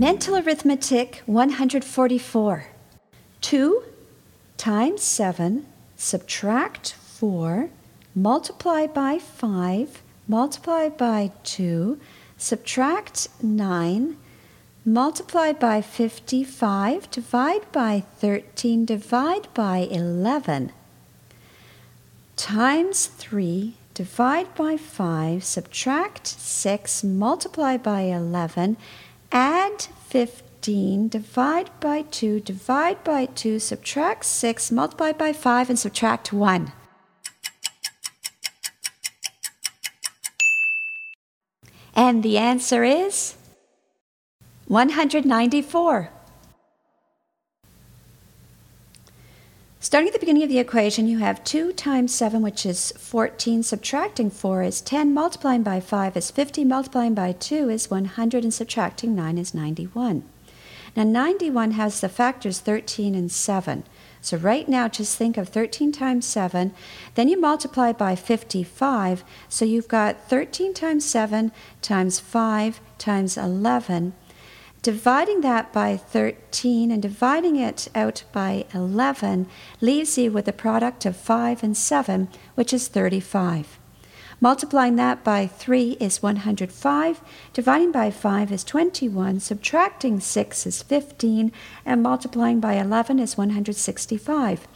Mental Arithmetic 144. 2 times 7, subtract 4, multiply by 5, multiply by 2, subtract 9, multiply by 55, divide by 13, divide by 11, times 3, divide by 5, subtract 6, multiply by 11, add 15, divide by 2, divide by 2, subtract 6, multiply by 5, and subtract 1. And the answer is 194. Starting at the beginning of the equation, you have 2 times 7, which is 14, subtracting 4 is 10, multiplying by 5 is 50, multiplying by 2 is 100, and subtracting 9 is 91. Now, 91 has the factors 13 and 7. So, right now, just think of 13 times 7. Then you multiply by 55. So, you've got 13 times 7 times 5 times 11 Dividing that by 13 and dividing it out by 11 leaves you with a product of 5 and 7, which is 35. Multiplying that by 3 is 105, dividing by 5 is 21, subtracting 6 is 15, and multiplying by 11 is 165.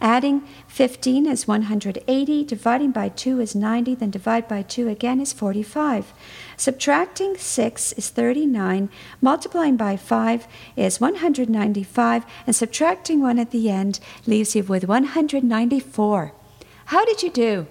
Adding 15 is 180, dividing by 2 is 90, then divide by 2 again is 45. Subtracting 6 is 39, multiplying by 5 is 195, and subtracting 1 at the end leaves you with 194. How did you do?